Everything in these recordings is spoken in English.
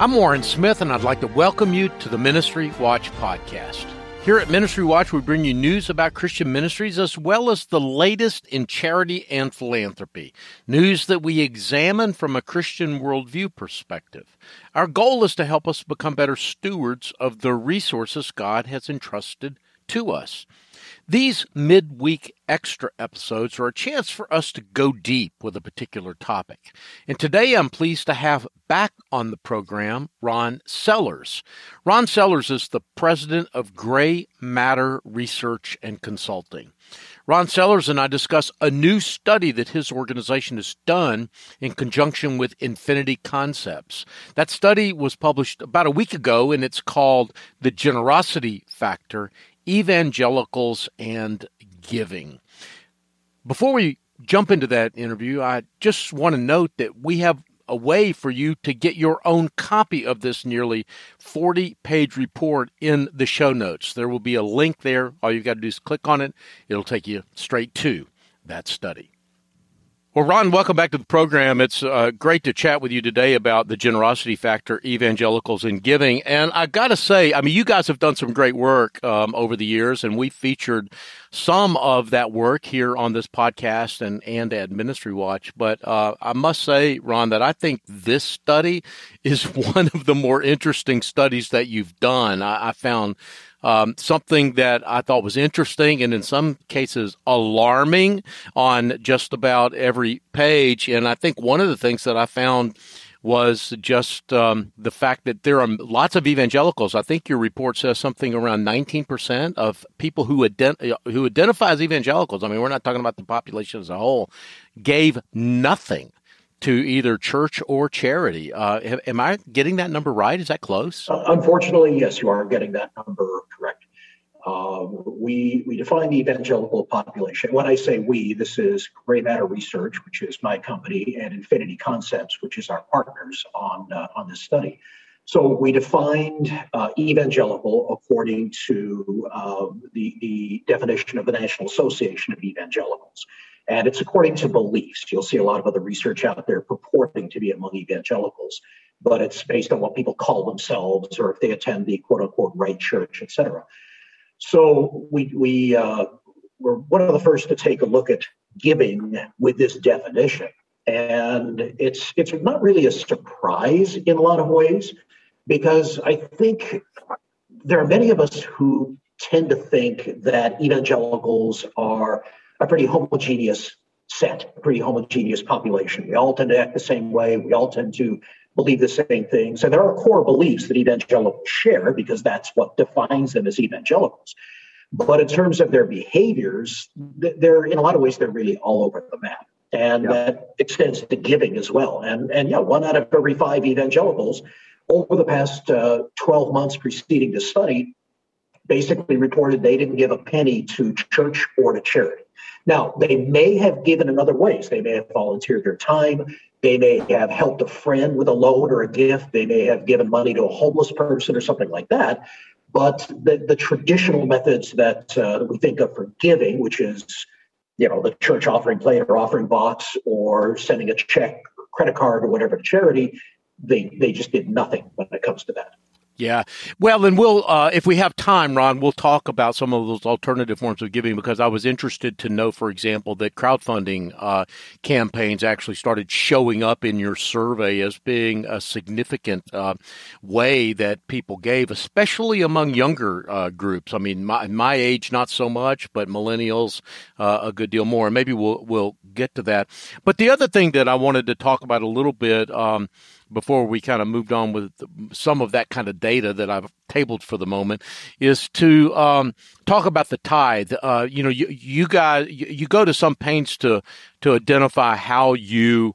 I'm Warren Smith, and I'd like to welcome you to the Ministry Watch podcast. Here at Ministry Watch, we bring you news about Christian ministries as well as the latest in charity and philanthropy, news that we examine from a Christian worldview perspective. Our goal is to help us become better stewards of the resources God has entrusted to us. These midweek extra episodes are a chance for us to go deep with a particular topic. And today I'm pleased to have back on the program Ron Sellers. Ron Sellers is the president of Grey Matter Research and Consulting. Ron Sellers and I discuss a new study that his organization has done in conjunction with Infinity Concepts. That study was published about a week ago and it's called The Generosity Factor evangelicals and giving. Before we jump into that interview, I just want to note that we have a way for you to get your own copy of this nearly 40 page report in the show notes. There will be a link there. All you've got to do is click on it, it'll take you straight to that study. Well, Ron, welcome back to the program. It's uh, great to chat with you today about the generosity factor, evangelicals and giving. And I got to say, I mean, you guys have done some great work um, over the years, and we featured some of that work here on this podcast and, and at Ministry Watch. But uh, I must say, Ron, that I think this study is one of the more interesting studies that you've done. I, I found um, something that I thought was interesting and in some cases alarming on just about every page. And I think one of the things that I found was just um, the fact that there are lots of evangelicals. I think your report says something around 19% of people who, ident- who identify as evangelicals, I mean, we're not talking about the population as a whole, gave nothing to either church or charity. Uh, am I getting that number right? Is that close? Uh, unfortunately, yes, you are getting that number correct. Uh, we we define the evangelical population. When I say we, this is Grey Matter Research, which is my company, and Infinity Concepts, which is our partners on uh, on this study. So we defined uh, evangelical according to the, the definition of the National Association of Evangelicals. And it's according to beliefs. You'll see a lot of other research out there purporting to be among evangelicals, but it's based on what people call themselves or if they attend the quote unquote right church, et cetera. So we, we uh, were one of the first to take a look at giving with this definition. And it's it's not really a surprise in a lot of ways, because I think there are many of us who tend to think that evangelicals are a pretty homogeneous set, a pretty homogeneous population. We all tend to act the same way. We all tend to believe the same things. And there are core beliefs that evangelicals share because that's what defines them as evangelicals. But in terms of their behaviors, they're in a lot of ways they're really all over the map. And yeah. that extends to giving as well. And and yeah, one out of every five evangelicals over the past uh, 12 months preceding the study basically reported they didn't give a penny to church or to charity. Now, they may have given in other ways. They may have volunteered their time. They may have helped a friend with a loan or a gift. They may have given money to a homeless person or something like that. But the, the traditional methods that uh, we think of for giving, which is you know the church offering plate or offering box or sending a check, credit card, or whatever to charity, they they just did nothing when it comes to that. Yeah. Well, and we'll, uh, if we have time, Ron, we'll talk about some of those alternative forms of giving because I was interested to know, for example, that crowdfunding uh, campaigns actually started showing up in your survey as being a significant uh, way that people gave, especially among younger uh, groups. I mean, my, my age, not so much, but millennials, uh, a good deal more. Maybe we'll, we'll get to that. But the other thing that I wanted to talk about a little bit, um, before we kind of moved on with some of that kind of data that I've tabled for the moment is to um, talk about the tithe. Uh, you know, you, you guys, you, you, go to some pains to to identify how you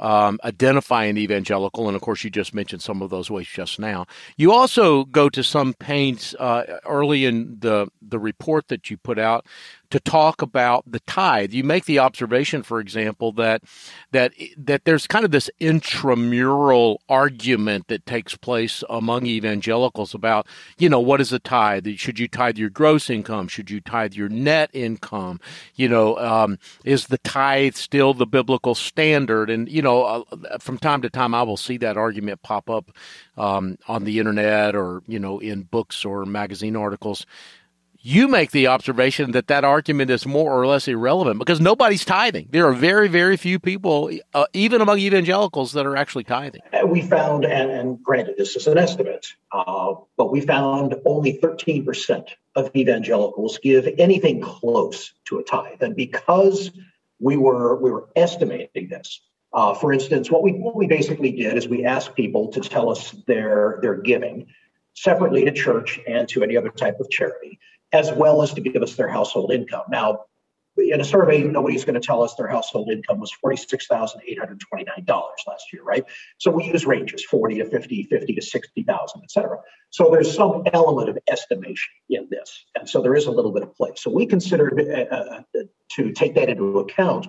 um, identify an evangelical, and of course, you just mentioned some of those ways just now. You also go to some pains uh, early in the the report that you put out to talk about the tithe. You make the observation, for example, that that that there's kind of this intramural argument that takes place among evangelicals about, you know, what is a tithe? Should you tithe your gross income? Should you tithe your net income? You know, um, is the tithe still the biblical standard? And you know, uh, from time to time, I will see that argument pop up um, on the internet or you know in books or magazine articles you make the observation that that argument is more or less irrelevant because nobody's tithing. There are very, very few people, uh, even among evangelicals, that are actually tithing. We found, and, and granted, this is an estimate, uh, but we found only 13% of evangelicals give anything close to a tithe. And because we were we were estimating this, uh, for instance, what we what we basically did is we asked people to tell us their their giving separately to church and to any other type of charity as well as to give us their household income. Now, in a survey, nobody's going to tell us their household income was $46,829 last year, right? So we use ranges 40 to 50, 50 to 60,000, et cetera. So there's some element of estimation in this. And so there is a little bit of play. So we considered uh, uh to take that into account.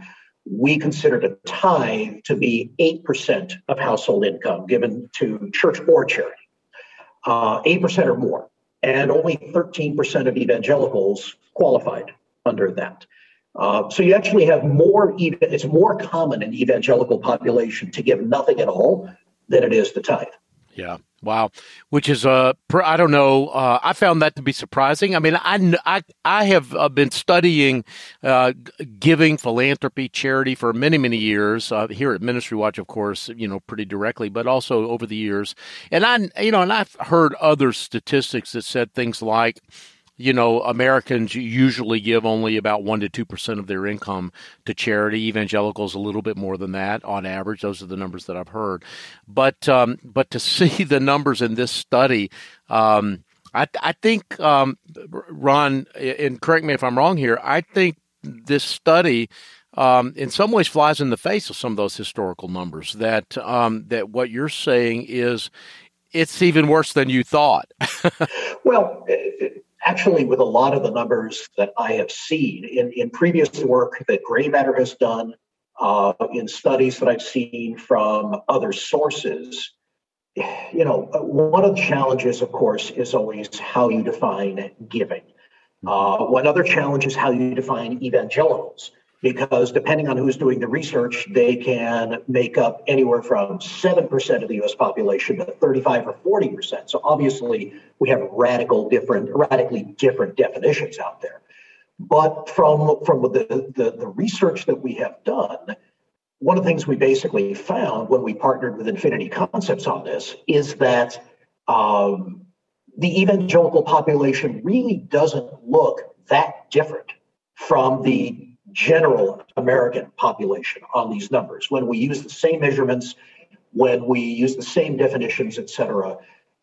We considered a tithe to be 8% of household income given to church or charity, uh, 8% or more and only 13% of evangelicals qualified under that. Uh, so you actually have more, it's more common in evangelical population to give nothing at all than it is to tithe. Yeah. Wow. Which is, uh, I don't know. Uh, I found that to be surprising. I mean, I, I, I have uh, been studying uh, giving, philanthropy, charity for many, many years uh, here at Ministry Watch, of course, you know, pretty directly, but also over the years. And I, you know, and I've heard other statistics that said things like, you know, Americans usually give only about 1% to 2% of their income to charity. Evangelicals a little bit more than that on average. Those are the numbers that I've heard. But, um, but to see the numbers in this study, um, I, I think, um, Ron, and correct me if I'm wrong here, I think this study um, in some ways flies in the face of some of those historical numbers. That um, that what you're saying is it's even worse than you thought. well, actually with a lot of the numbers that I have seen in, in previous work that Grey Matter has done, uh, in studies that I've seen from other sources, you know, one of the challenges, of course, is always how you define giving. Uh, one other challenge is how you define evangelicals because depending on who's doing the research, they can make up anywhere from 7% of the US population to 35 or 40%. So obviously we have radical different, radically different definitions out there. But from, from the, the, the research that we have done, one of the things we basically found when we partnered with Infinity Concepts on this is that um, the evangelical population really doesn't look that different from the general American population on these numbers. When we use the same measurements, when we use the same definitions, et cetera,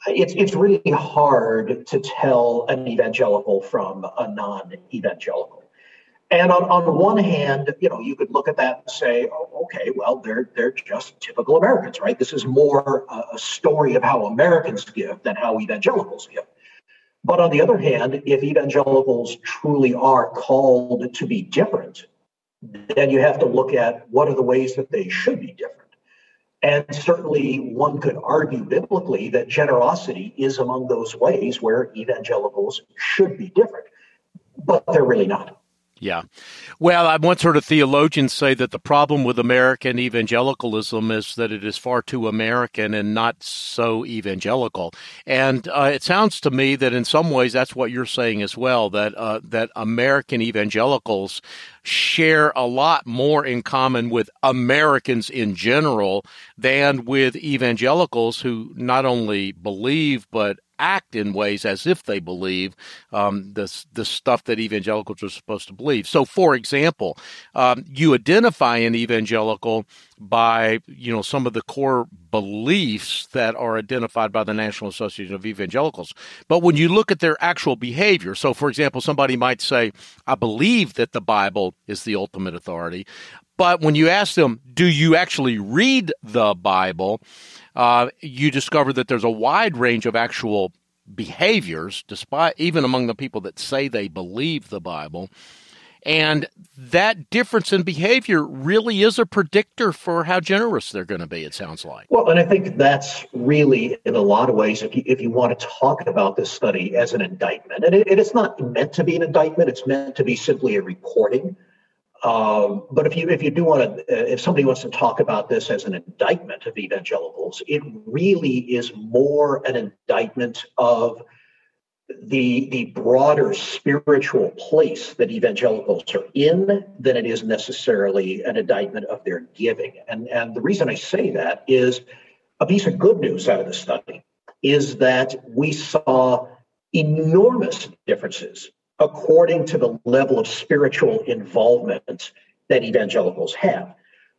it's, it's really hard to tell an evangelical from a non-evangelical. And on, on one hand, you know, you could look at that and say, oh, okay, well, they're they're just typical Americans, right? This is more a, a story of how Americans give than how evangelicals give. But on the other hand, if evangelicals truly are called to be different, then you have to look at what are the ways that they should be different. And certainly one could argue biblically that generosity is among those ways where evangelicals should be different, but they're really not. Yeah. Well, I once heard a theologian say that the problem with American evangelicalism is that it is far too American and not so evangelical. And uh, it sounds to me that in some ways that's what you're saying as well, that, uh, that American evangelicals share a lot more in common with Americans in general than with evangelicals who not only believe but act in ways as if they believe um, the, the stuff that evangelicals are supposed to believe. So, for example, um, you identify an evangelical by you know some of the core beliefs that are identified by the National Association of Evangelicals. But when you look at their actual behavior, so for example, somebody might say, "I believe that the Bible is the ultimate authority," but when you ask them, "Do you actually read the Bible?" uh, you discover that there's a wide range of actual behaviors, despite even among the people that say they believe the Bible. And that difference in behavior really is a predictor for how generous they're going to be, it sounds like. Well, and I think that's really, in a lot of ways, if you, if you want to talk about this study as an indictment, and it, it is not meant to be an indictment, it's meant to be simply a reporting. Um, but if you if you do want to, uh, if somebody wants to talk about this as an indictment of evangelicals, it really is more an indictment of the the broader spiritual place that evangelicals are in than it is necessarily an indictment of their giving. And and the reason I say that is a piece of good news out of the study is that we saw enormous differences according to the level of spiritual involvement that evangelicals have.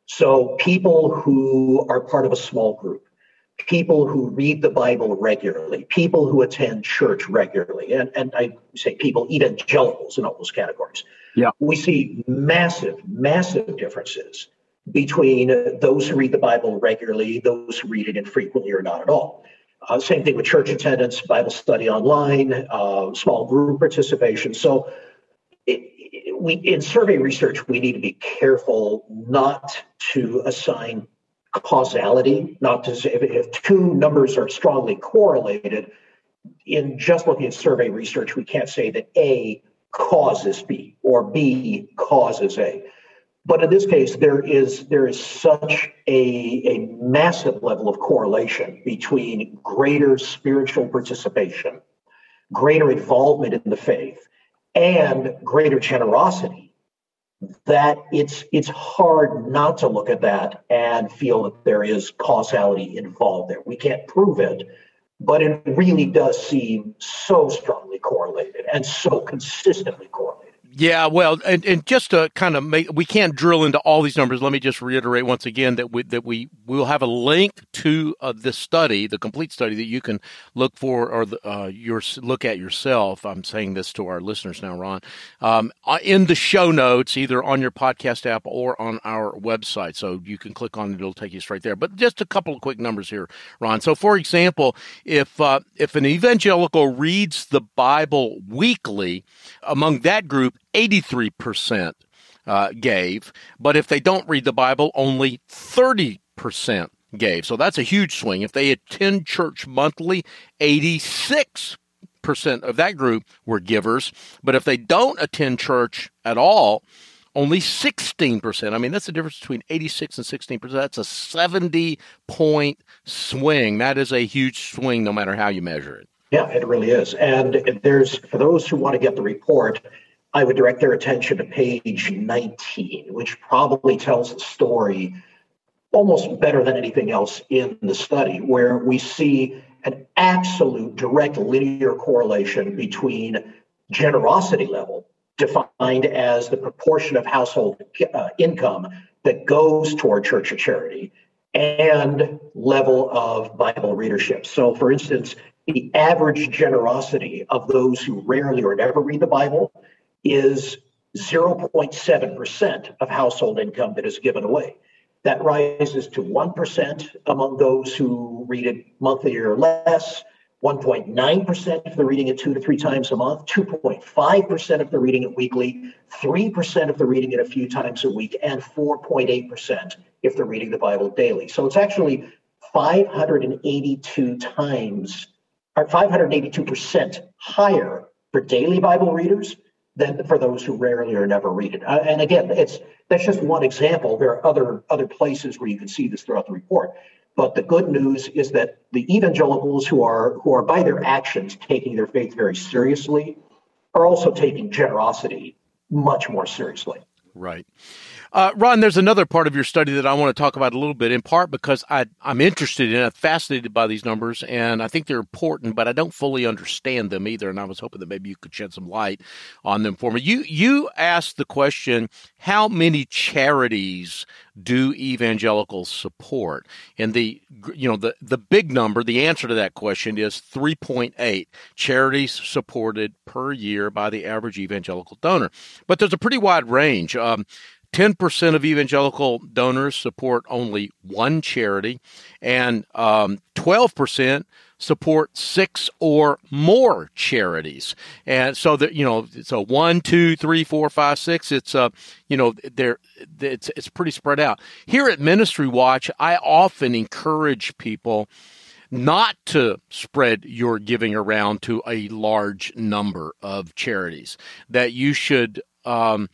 So people who are part of a small group people who read the Bible regularly, people who attend church regularly, and, and I say people, evangelicals in all those categories. Yeah. We see massive, massive differences between those who read the Bible regularly, those who read it infrequently or not at all. Uh, same thing with church attendance, Bible study online, uh, small group participation. So, it, it, we in survey research, we need to be careful not to assign causality, not to say if, if two numbers are strongly correlated, in just looking at survey research, we can't say that A causes B or B causes A. But in this case, there is there is such a, a massive level of correlation between greater spiritual participation, greater involvement in the faith, and greater generosity that it's it's hard not to look at that and feel that there is causality involved there. We can't prove it, but it really does seem so strongly correlated and so consistently correlated. Yeah, well, and, and just to kind of make, we can't drill into all these numbers. Let me just reiterate once again that we that we will have a link to uh, this study, the complete study that you can look for or uh, your look at yourself. I'm saying this to our listeners now, Ron, um, uh, in the show notes, either on your podcast app or on our website. So you can click on it; it'll take you straight there. But just a couple of quick numbers here, Ron. So, for example, if uh, if an evangelical reads the Bible weekly, among that group 83% uh, gave, but if they don't read the Bible, only 30% gave. So that's a huge swing. If they attend church monthly, 86% of that group were givers, but if they don't attend church at all, only 16%. I mean, that's the difference between 86 and 16%. That's a 70 point swing. That is a huge swing no matter how you measure it. Yeah, it really is. And there's, for those who want to get the report, I would direct their attention to page 19, which probably tells the story almost better than anything else in the study, where we see an absolute direct linear correlation between generosity level, defined as the proportion of household uh, income that goes toward church or charity, and level of Bible readership. So, for instance, the average generosity of those who rarely or never read the Bible is 0.7% of household income that is given away. That rises to 1% among those who read it monthly or less, 1.9% if they're reading it two to three times a month, 2.5% if they're reading it weekly, 3% if they're reading it a few times a week, and 4.8% if they're reading the Bible daily. So it's actually 582 times, or 582% higher for daily Bible readers than for those who rarely or never read it. Uh, and again, it's that's just one example. There are other other places where you can see this throughout the report. But the good news is that the evangelicals who are who are by their actions taking their faith very seriously are also taking generosity much more seriously. Right. Uh, Ron, there's another part of your study that I want to talk about a little bit, in part because I, I'm interested in it, fascinated by these numbers, and I think they're important, but I don't fully understand them either. And I was hoping that maybe you could shed some light on them for me. You you asked the question, how many charities do evangelicals support? And the you know the the big number, the answer to that question is 3.8 charities supported per year by the average evangelical donor. But there's a pretty wide range. Um, 10% of evangelical donors support only one charity, and um, 12% support six or more charities. And so that, you know, so one, two, three, four, five, six, it's, uh, you know, there, it's, it's pretty spread out. Here at Ministry Watch, I often encourage people not to spread your giving around to a large number of charities, that you should, um,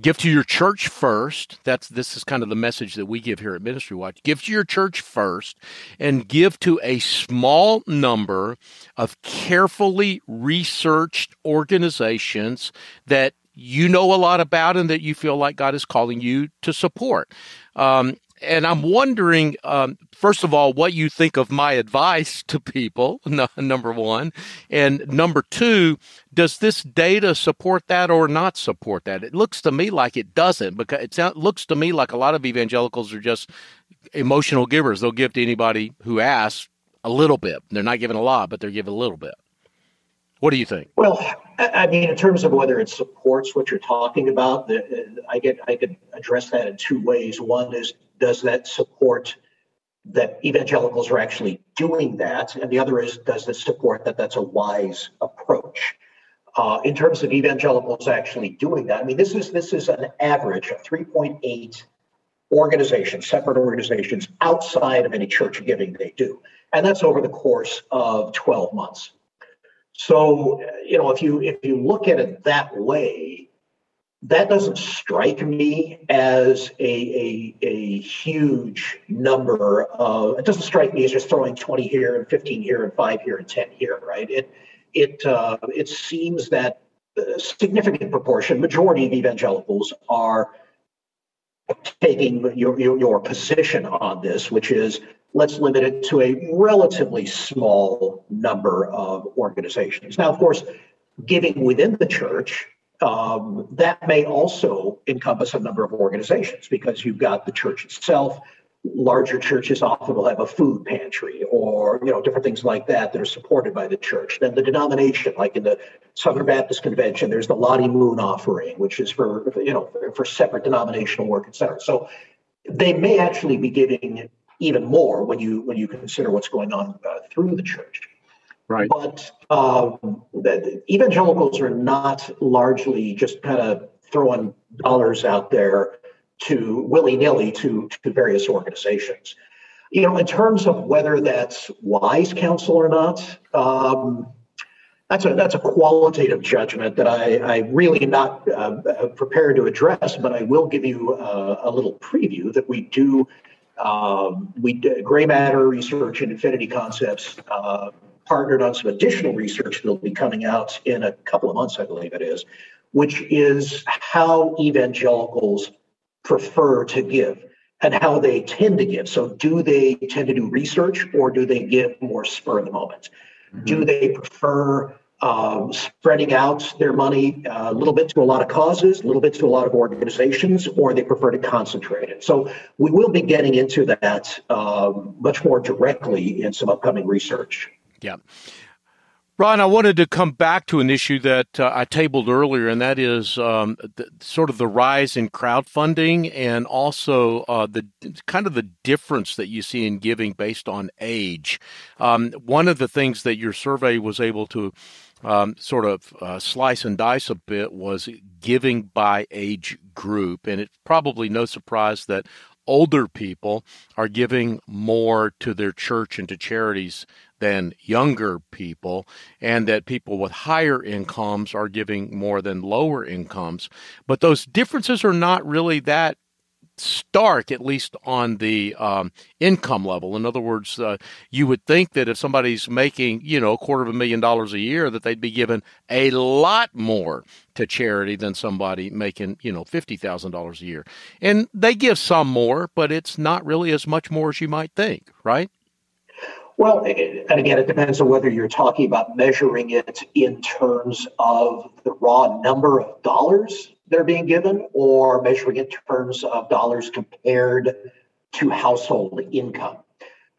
give to your church first. That's this is kind of the message that we give here at ministry watch. Give to your church first and give to a small number of carefully researched organizations that you know a lot about and that you feel like god is calling you to support. Um, and I'm wondering, um, first of all, what you think of my advice to people, number one. And number two, does this data support that or not support that? It looks to me like it doesn't because it looks to me like a lot of evangelicals are just emotional givers. They'll give to anybody who asks a little bit. They're not giving a lot, but they're giving a little bit. What do you think? Well, I mean, in terms of whether it supports what you're talking about, I get I could address that in two ways. One is does that support that evangelicals are actually doing that? And the other is, does it support that that's a wise approach? Uh, in terms of evangelicals actually doing that, I mean, this is this is an average of 3.8 organizations, separate organizations outside of any church giving they do, and that's over the course of 12 months. So, you know, if you if you look at it that way, that doesn't strike me as a, a, a huge number of it doesn't strike me as just throwing 20 here and 15 here and 5 here and 10 here right? It it uh, it seems that a significant proportion majority of evangelicals are taking your, your, your position on this which is let's limit it to a relatively small number of organizations now of course giving within the church um, that may also encompass a number of organizations because you've got the church itself. Larger churches often will have a food pantry or you know different things like that that are supported by the church. Then the denomination, like in the Southern Baptist Convention, there's the Lottie Moon offering, which is for you know for separate denominational work, et cetera. So they may actually be giving even more when you when you consider what's going on uh, through the church. Right. But um, the, evangelicals are not largely just kind of throwing dollars out there to willy nilly to, to various organizations. You know, in terms of whether that's wise counsel or not, um, that's a that's a qualitative judgment that I I really not uh, prepared to address, but I will give you uh, a little preview that we do. Um, we gray matter research and infinity concepts uh, partnered on some additional research that'll be coming out in a couple of months, I believe it is, which is how evangelicals prefer to give and how they tend to give. So, do they tend to do research or do they give more spur of the moment? Mm-hmm. Do they prefer um, spreading out their money uh, a little bit to a lot of causes, a little bit to a lot of organizations, or they prefer to concentrate it. So we will be getting into that um, much more directly in some upcoming research. Yeah. Ron, I wanted to come back to an issue that uh, I tabled earlier, and that is um, the, sort of the rise in crowdfunding and also uh, the kind of the difference that you see in giving based on age. Um, one of the things that your survey was able to um, sort of uh, slice and dice a bit was giving by age group, and it's probably no surprise that older people are giving more to their church and to charities than younger people, and that people with higher incomes are giving more than lower incomes. But those differences are not really that stark, at least on the um, income level. In other words, uh, you would think that if somebody's making, you know, a quarter of a million dollars a year, that they'd be given a lot more to charity than somebody making, you know, fifty thousand dollars a year. And they give some more, but it's not really as much more as you might think, right? Well, and again, it depends on whether you're talking about measuring it in terms of the raw number of dollars that are being given or measuring in terms of dollars compared to household income.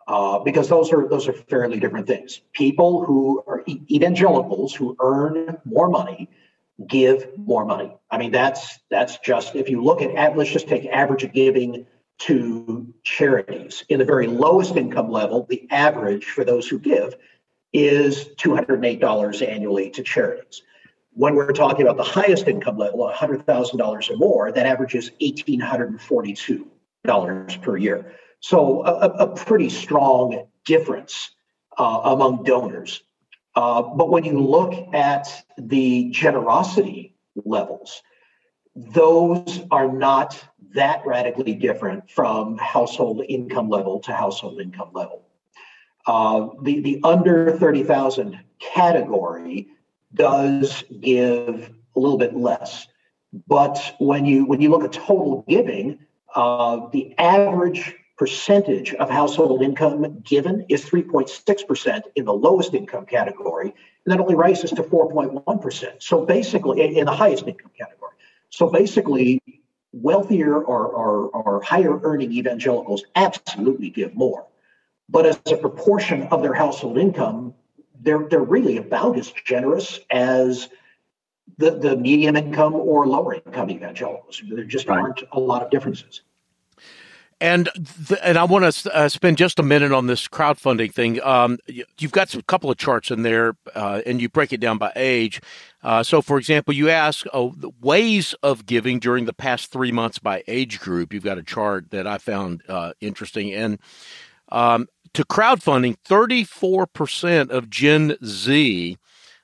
Uh, because those are those are fairly different things. People who are evangelicals who earn more money give more money. I mean, that's that's just if you look at let's just take average giving to charities in the very lowest income level, the average for those who give is $208 annually to charities. When we're talking about the highest income level, $100,000 or more, that averages $1,842 per year. So a, a pretty strong difference uh, among donors. Uh, but when you look at the generosity levels, those are not that radically different from household income level to household income level. Uh, the, the under 30,000 category does give a little bit less. But when you when you look at total giving, uh, the average percentage of household income given is 3.6% in the lowest income category, and that only rises to 4.1%. So basically, in the highest income category. So basically, wealthier or, or, or higher earning evangelicals absolutely give more. But as a proportion of their household income, they're, they're really about as generous as the, the medium income or lower income evangelicals. There just right. aren't a lot of differences. And th- and I want to uh, spend just a minute on this crowdfunding thing. Um, you've got a couple of charts in there, uh, and you break it down by age. Uh, so, for example, you ask oh, ways of giving during the past three months by age group. You've got a chart that I found uh, interesting, and um, to crowdfunding, thirty four percent of Gen Z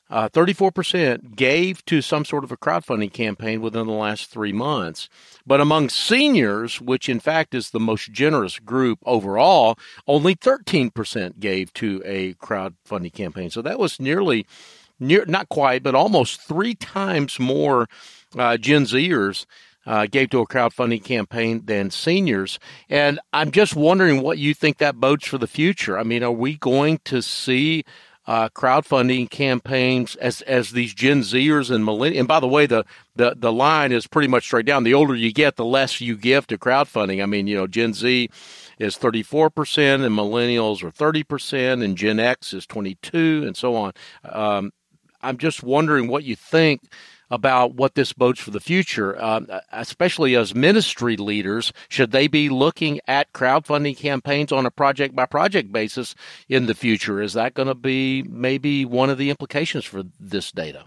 uh, 34% gave to some sort of a crowdfunding campaign within the last three months. But among seniors, which in fact is the most generous group overall, only 13% gave to a crowdfunding campaign. So that was nearly, near, not quite, but almost three times more uh, Gen Zers uh, gave to a crowdfunding campaign than seniors. And I'm just wondering what you think that bodes for the future. I mean, are we going to see uh, crowdfunding campaigns as as these Gen Zers and millennials. And by the way, the, the the line is pretty much straight down. The older you get, the less you give to crowdfunding. I mean, you know, Gen Z is 34 percent, and millennials are 30 percent, and Gen X is 22, and so on. Um, I'm just wondering what you think about what this bodes for the future, um, especially as ministry leaders. Should they be looking at crowdfunding campaigns on a project by project basis in the future? Is that going to be maybe one of the implications for this data?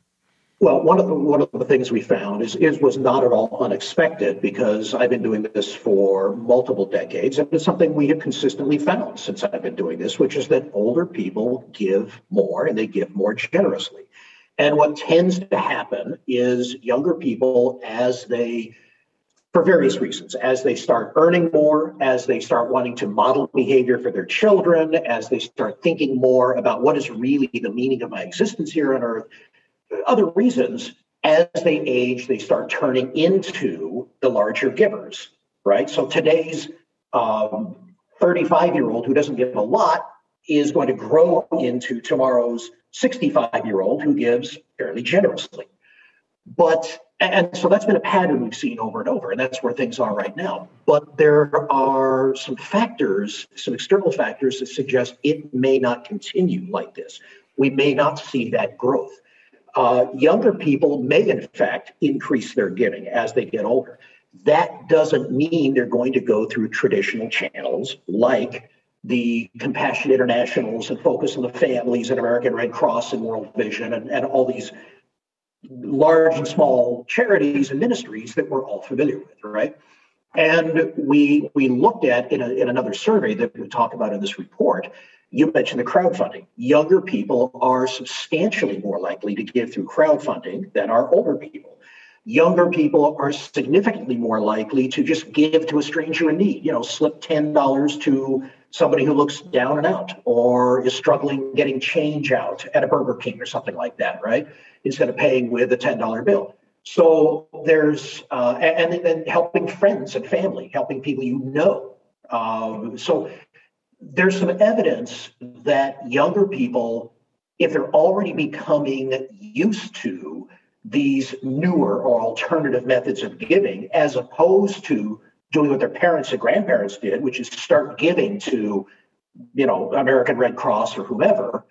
Well, one of the one of the things we found is, is was not at all unexpected because I've been doing this for multiple decades, and it's something we have consistently found since I've been doing this, which is that older people give more and they give more generously. And what tends to happen is younger people, as they, for various reasons, as they start earning more, as they start wanting to model behavior for their children, as they start thinking more about what is really the meaning of my existence here on earth, other reasons, as they age, they start turning into the larger givers, right? So today's 35 um, year old who doesn't give a lot is going to grow into tomorrow's 65 year old who gives fairly generously. But, and so that's been a pattern we've seen over and over, and that's where things are right now. But there are some factors, some external factors that suggest it may not continue like this. We may not see that growth. Uh, younger people may, in fact, increase their giving as they get older. That doesn't mean they're going to go through traditional channels like the Compassion Internationals and Focus on the Families and American Red Cross and World Vision and, and all these large and small charities and ministries that we're all familiar with, right? And we we looked at in, a, in another survey that we talk about in this report. You mentioned the crowdfunding. Younger people are substantially more likely to give through crowdfunding than are older people younger people are significantly more likely to just give to a stranger in need you know slip $10 to somebody who looks down and out or is struggling getting change out at a Burger King or something like that, right? Instead of paying with a $10 bill. So there's, uh, and then helping friends and family, helping people you know. Um, so there's some evidence that younger people, if they're already becoming used to these newer or alternative methods of giving, as opposed to doing what their parents and grandparents did, which is start giving to, you know, American Red Cross or whomever.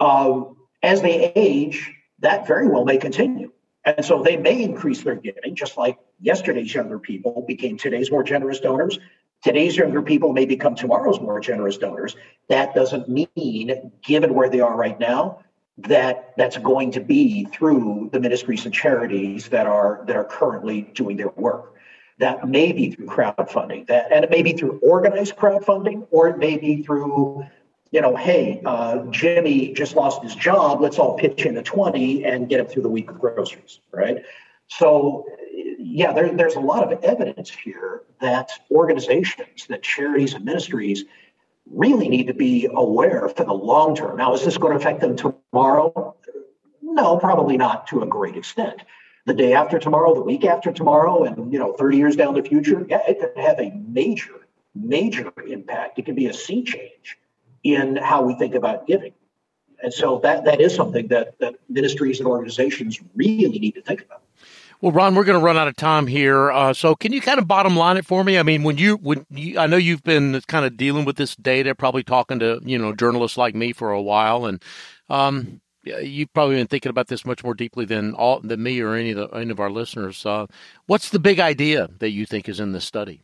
Um, as they age, that very well may continue. And so they may increase their giving, just like yesterday's younger people became today's more generous donors. Today's younger people may become tomorrow's more generous donors. That doesn't mean, given where they are right now, that that's going to be through the ministries and charities that are that are currently doing their work. That may be through crowdfunding, that and it may be through organized crowdfunding, or it may be through, you know, hey, uh, Jimmy just lost his job. Let's all pitch in a twenty and get him through the week of groceries, right? So, yeah, there, there's a lot of evidence here that organizations, that charities and ministries really need to be aware for the long term. Now, is this going to affect them tomorrow? No, probably not to a great extent. The day after tomorrow, the week after tomorrow, and you know, 30 years down the future, yeah, it could have a major, major impact. It could be a sea change in how we think about giving. And so that that is something that, that ministries and organizations really need to think about. Well, Ron, we're going to run out of time here. Uh, so, can you kind of bottom line it for me? I mean, when you when you, I know you've been kind of dealing with this data, probably talking to you know journalists like me for a while, and um, you've probably been thinking about this much more deeply than all than me or any of the, any of our listeners. Uh, what's the big idea that you think is in this study?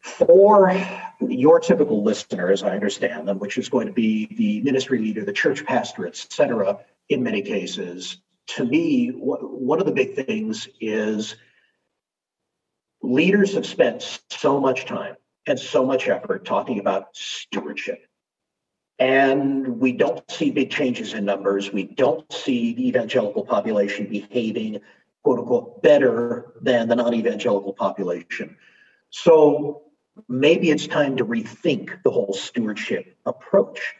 For your typical listener, as I understand them, which is going to be the ministry leader, the church pastor, et cetera, in many cases, to me, one of the big things is leaders have spent so much time and so much effort talking about stewardship. And we don't see big changes in numbers. We don't see the evangelical population behaving, quote unquote, better than the non evangelical population. So maybe it's time to rethink the whole stewardship approach.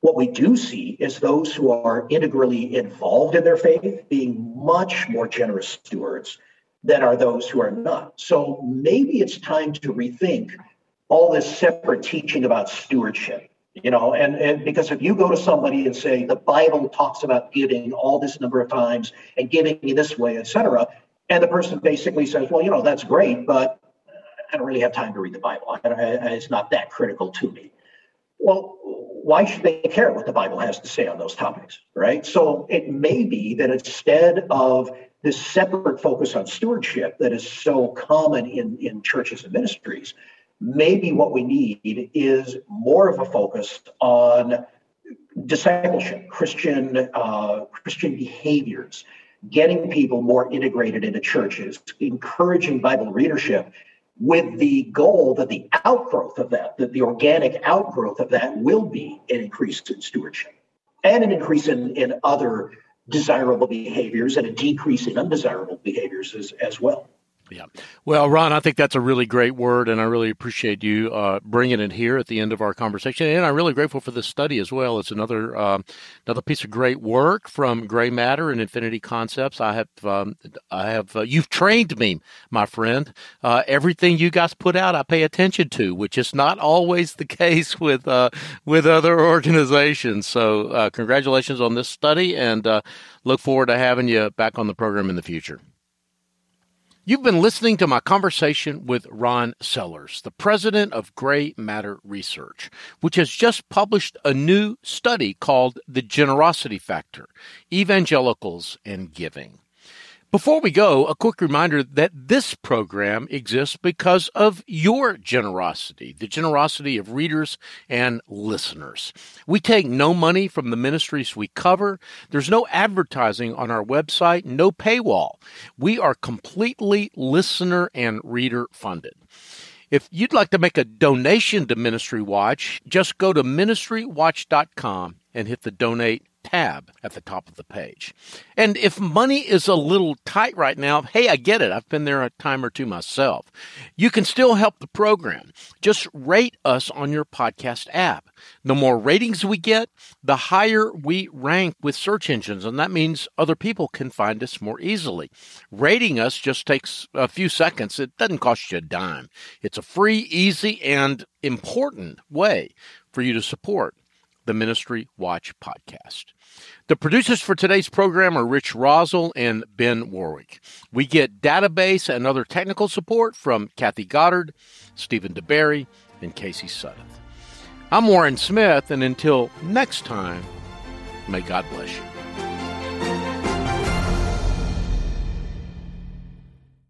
What we do see is those who are integrally involved in their faith being much more generous stewards than are those who are not. So maybe it's time to rethink all this separate teaching about stewardship. You know, and, and because if you go to somebody and say the Bible talks about giving all this number of times and giving in this way, etc and the person basically says, well, you know, that's great, but I don't really have time to read the Bible. it's not that critical to me. Well, why should they care what the Bible has to say on those topics, right? So it may be that instead of this separate focus on stewardship that is so common in, in churches and ministries, maybe what we need is more of a focus on discipleship, Christian uh, Christian behaviors, getting people more integrated into churches, encouraging Bible readership, with the goal that the outgrowth of that, that the organic outgrowth of that will be an increase in stewardship and an increase in, in other desirable behaviors and a decrease in undesirable behaviors as, as well. Yeah. Well, Ron, I think that's a really great word, and I really appreciate you uh, bringing it here at the end of our conversation. And I'm really grateful for this study as well. It's another uh, another piece of great work from Grey Matter and Infinity Concepts. I have um, I have uh, you've trained me, my friend. Uh, everything you guys put out, I pay attention to, which is not always the case with uh, with other organizations. So, uh, congratulations on this study, and look forward to having you back on the program in the future. You've been listening to my conversation with Ron Sellers, the president of Grey Matter Research, which has just published a new study called The Generosity Factor Evangelicals and Giving. Before we go, a quick reminder that this program exists because of your generosity, the generosity of readers and listeners. We take no money from the ministries we cover. There's no advertising on our website, no paywall. We are completely listener and reader funded. If you'd like to make a donation to Ministry Watch, just go to ministrywatch.com and hit the donate tab at the top of the page. And if money is a little tight right now, hey, I get it. I've been there a time or two myself. You can still help the program. Just rate us on your podcast app. The more ratings we get, the higher we rank with search engines, and that means other people can find us more easily. Rating us just takes a few seconds. It doesn't cost you a dime. It's a free, easy, and important way for you to support the Ministry Watch podcast. The producers for today's program are Rich Rosell and Ben Warwick. We get database and other technical support from Kathy Goddard, Stephen DeBerry, and Casey Sutton. I'm Warren Smith, and until next time, may God bless you.